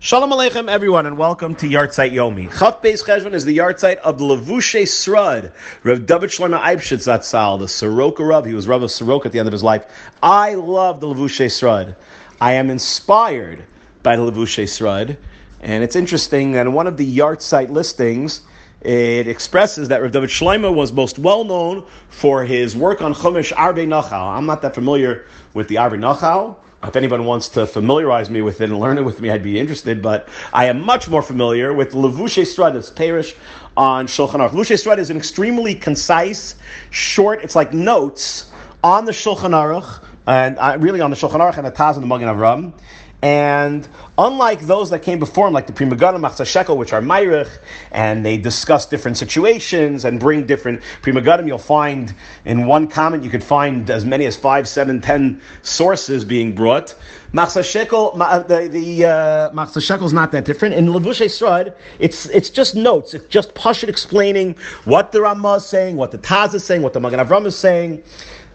Shalom Aleichem, everyone, and welcome to Yartzeit Yomi. Chaf Beis Cheshvan is the Yartzeit of Levushe Srud, Rav David Shlomo Eibshitz the Soroka Rav. He was Rav of Soroka at the end of his life. I love the Levushe Srud. I am inspired by the Levushe Srud, and it's interesting that in one of the Yartzeit listings, it expresses that Rav David Shlomo was most well known for his work on Chumash Arvei Nachal. I'm not that familiar with the Arvei Nachal. If anyone wants to familiarize me with it and learn it with me, I'd be interested. But I am much more familiar with Levushe Srad's Parish on Shulchan Aruch. Levushe Srad is an extremely concise, short. It's like notes on the Shulchan Aruch and uh, really on the Shulchan Aruch and the Taz and the Magen Avram. And unlike those that came before him, like the Pri Megadim, Machatzis HaShekel, which are Mayrich, and they discuss different situations and bring different Pri Megadim, you'll find in one comment you could find as many as five, seven, ten sources being brought. Machatzis HaShekel, the, the uh, Shekel is not that different. In Levushe Srad, it's it's just notes. It's just Pashut explaining what the Ramah is saying, what the Taz is saying, what the Magen Avram is saying.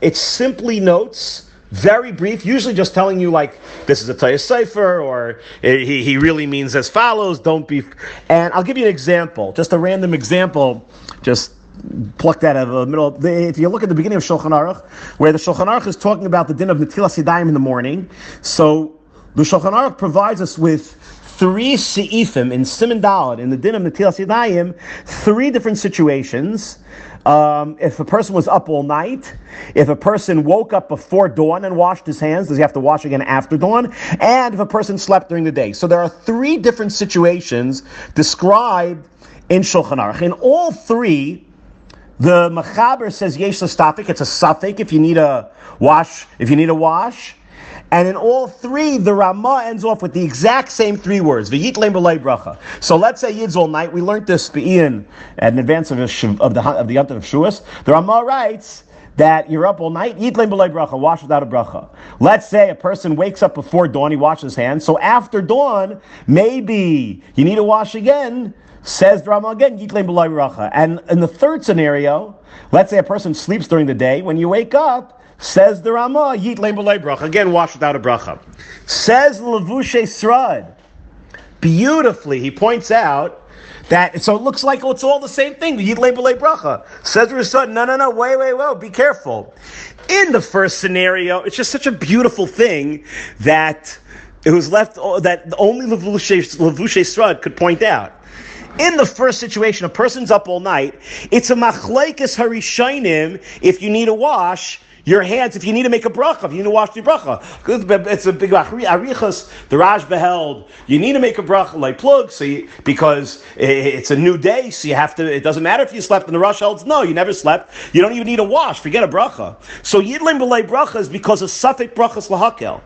It's simply notes very brief, usually just telling you like this is a Taya cipher, or eh, he, he really means as follows, don't be. And I'll give you an example, just a random example, just plucked out of the middle. If you look at the beginning of Shulchan Aruch, where the Shulchan Aruch is talking about the din of Netilas Yadayim in the morning, so the Shulchan Aruch provides us with three seifim in Siman Dalet in the din of Netilas Yadayim, three different situations um, if a person was up all night, if a person woke up before dawn and washed his hands, does he have to wash again after dawn? And if a person slept during the day. So there are three different situations described in Shulchan Aruch. In all three, the Machaber says yesh. It's a suffix if you need a wash. If you need a wash. And in all three, the Ramah ends off with the exact same three words, V'yit bracha. So let's say Yid's all night. We learned this in advance of, of the of the Yom of Shuas. The Ramah writes that you're up all night, eat lem bracha, wash without a bracha. Let's say a person wakes up before dawn, he washes his hands. So after dawn, maybe you need to wash again. Says the Ramah again, yit lem bracha. And in the third scenario, let's say a person sleeps during the day. When you wake up, Says the Ramah, Yit Leim bracha. Again, wash without a bracha. Says Levushe Srad, beautifully, he points out that so it looks like it's all the same thing. Yid Leim bracha. Says Rasad, no, no, no, wait, wait, wait, be careful. In the first scenario, it's just such a beautiful thing that it was left uh, that only Levushe, Levushe Srad could point out. In the first situation, a person's up all night. It's a machlekes harishainim if you need a wash your hands if you need to make a bracha, if you need to wash the bracha. It's a big arichas. The Raj beheld you need to make a bracha like plug, so you, because it's a new day, so you have to. It doesn't matter if you slept in the Rush holds. No, you never slept. You don't even need a wash. Forget a bracha. So yidlim b'lei bracha is because of suffik brachas lahakel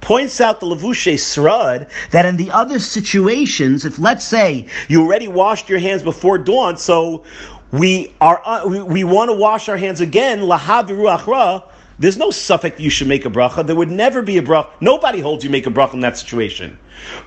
points out the Levushe Srad that in the other situations, if let's say you already washed your hands before dawn, so we are uh, we, we want to wash our hands again. Lahaviru achra. There's no suffix you should make a bracha. There would never be a bracha. Nobody holds you make a bracha in that situation.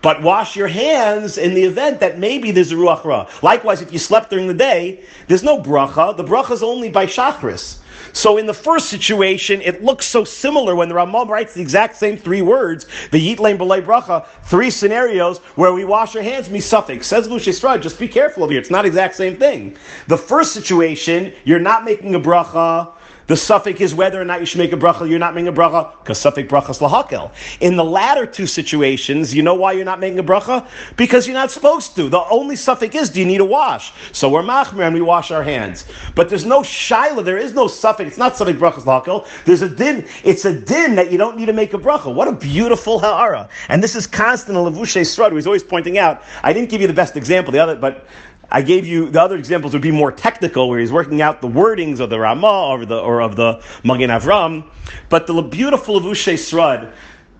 But wash your hands in the event that maybe there's a ruach ra. Likewise, if you slept during the day, there's no bracha. The bracha is only by shachris. So in the first situation, it looks so similar when the Ramah writes the exact same three words, the Yit Lane B'lei Bracha, three scenarios where we wash our hands, me suffix. Says Lushe just be careful of here. It's not exact same thing. The first situation, you're not making a bracha the suffix is whether or not you should make a bracha. You're not making a bracha because suffix brachas lahakel. In the latter two situations, you know why you're not making a bracha? Because you're not supposed to. The only suffix is do you need a wash? So we're machmer and we wash our hands. But there's no shaila. There is no suffix. It's not suffix brachas lahakel. There's a din. It's a din that you don't need to make a bracha. What a beautiful ha'ara. And this is constant in Levushe Strud, always pointing out. I didn't give you the best example, the other, but I gave you the other examples would be more technical, where he's working out the wordings of the Ramah or the or of the Magen Avram. But the beautiful Levushe Srad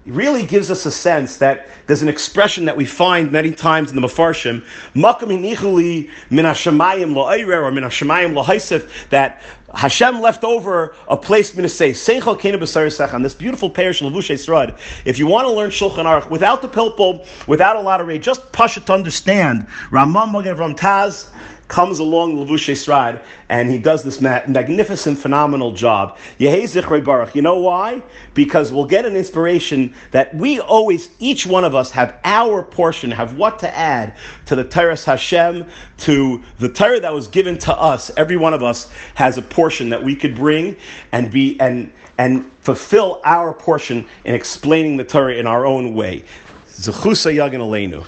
really gives us a sense that there's an expression that we find many times in the Mefarshim, Makam hinichuli min hashemayim lo'ayrer or min hashemayim lo'haisif, that Hashem left over a place for me to say Seichel Kena B'Sar this beautiful parish in Levushe Srad. If you want to learn Shulchan Aruch without the pilpul, without a lot of rate, just push it to understand. Ramam Magen Ram Taz comes along Levushe Srad and he does this magnificent, phenomenal job. Baruch. You know why? Because we'll get an inspiration that we always, each one of us, have our portion, have what to add to the Torah Hashem, to the Torah that was given to us. Every one of us has a portion that we could bring and be and and fulfill our portion in explaining the Torah in our own way. Zechusa Yagin Aleinu.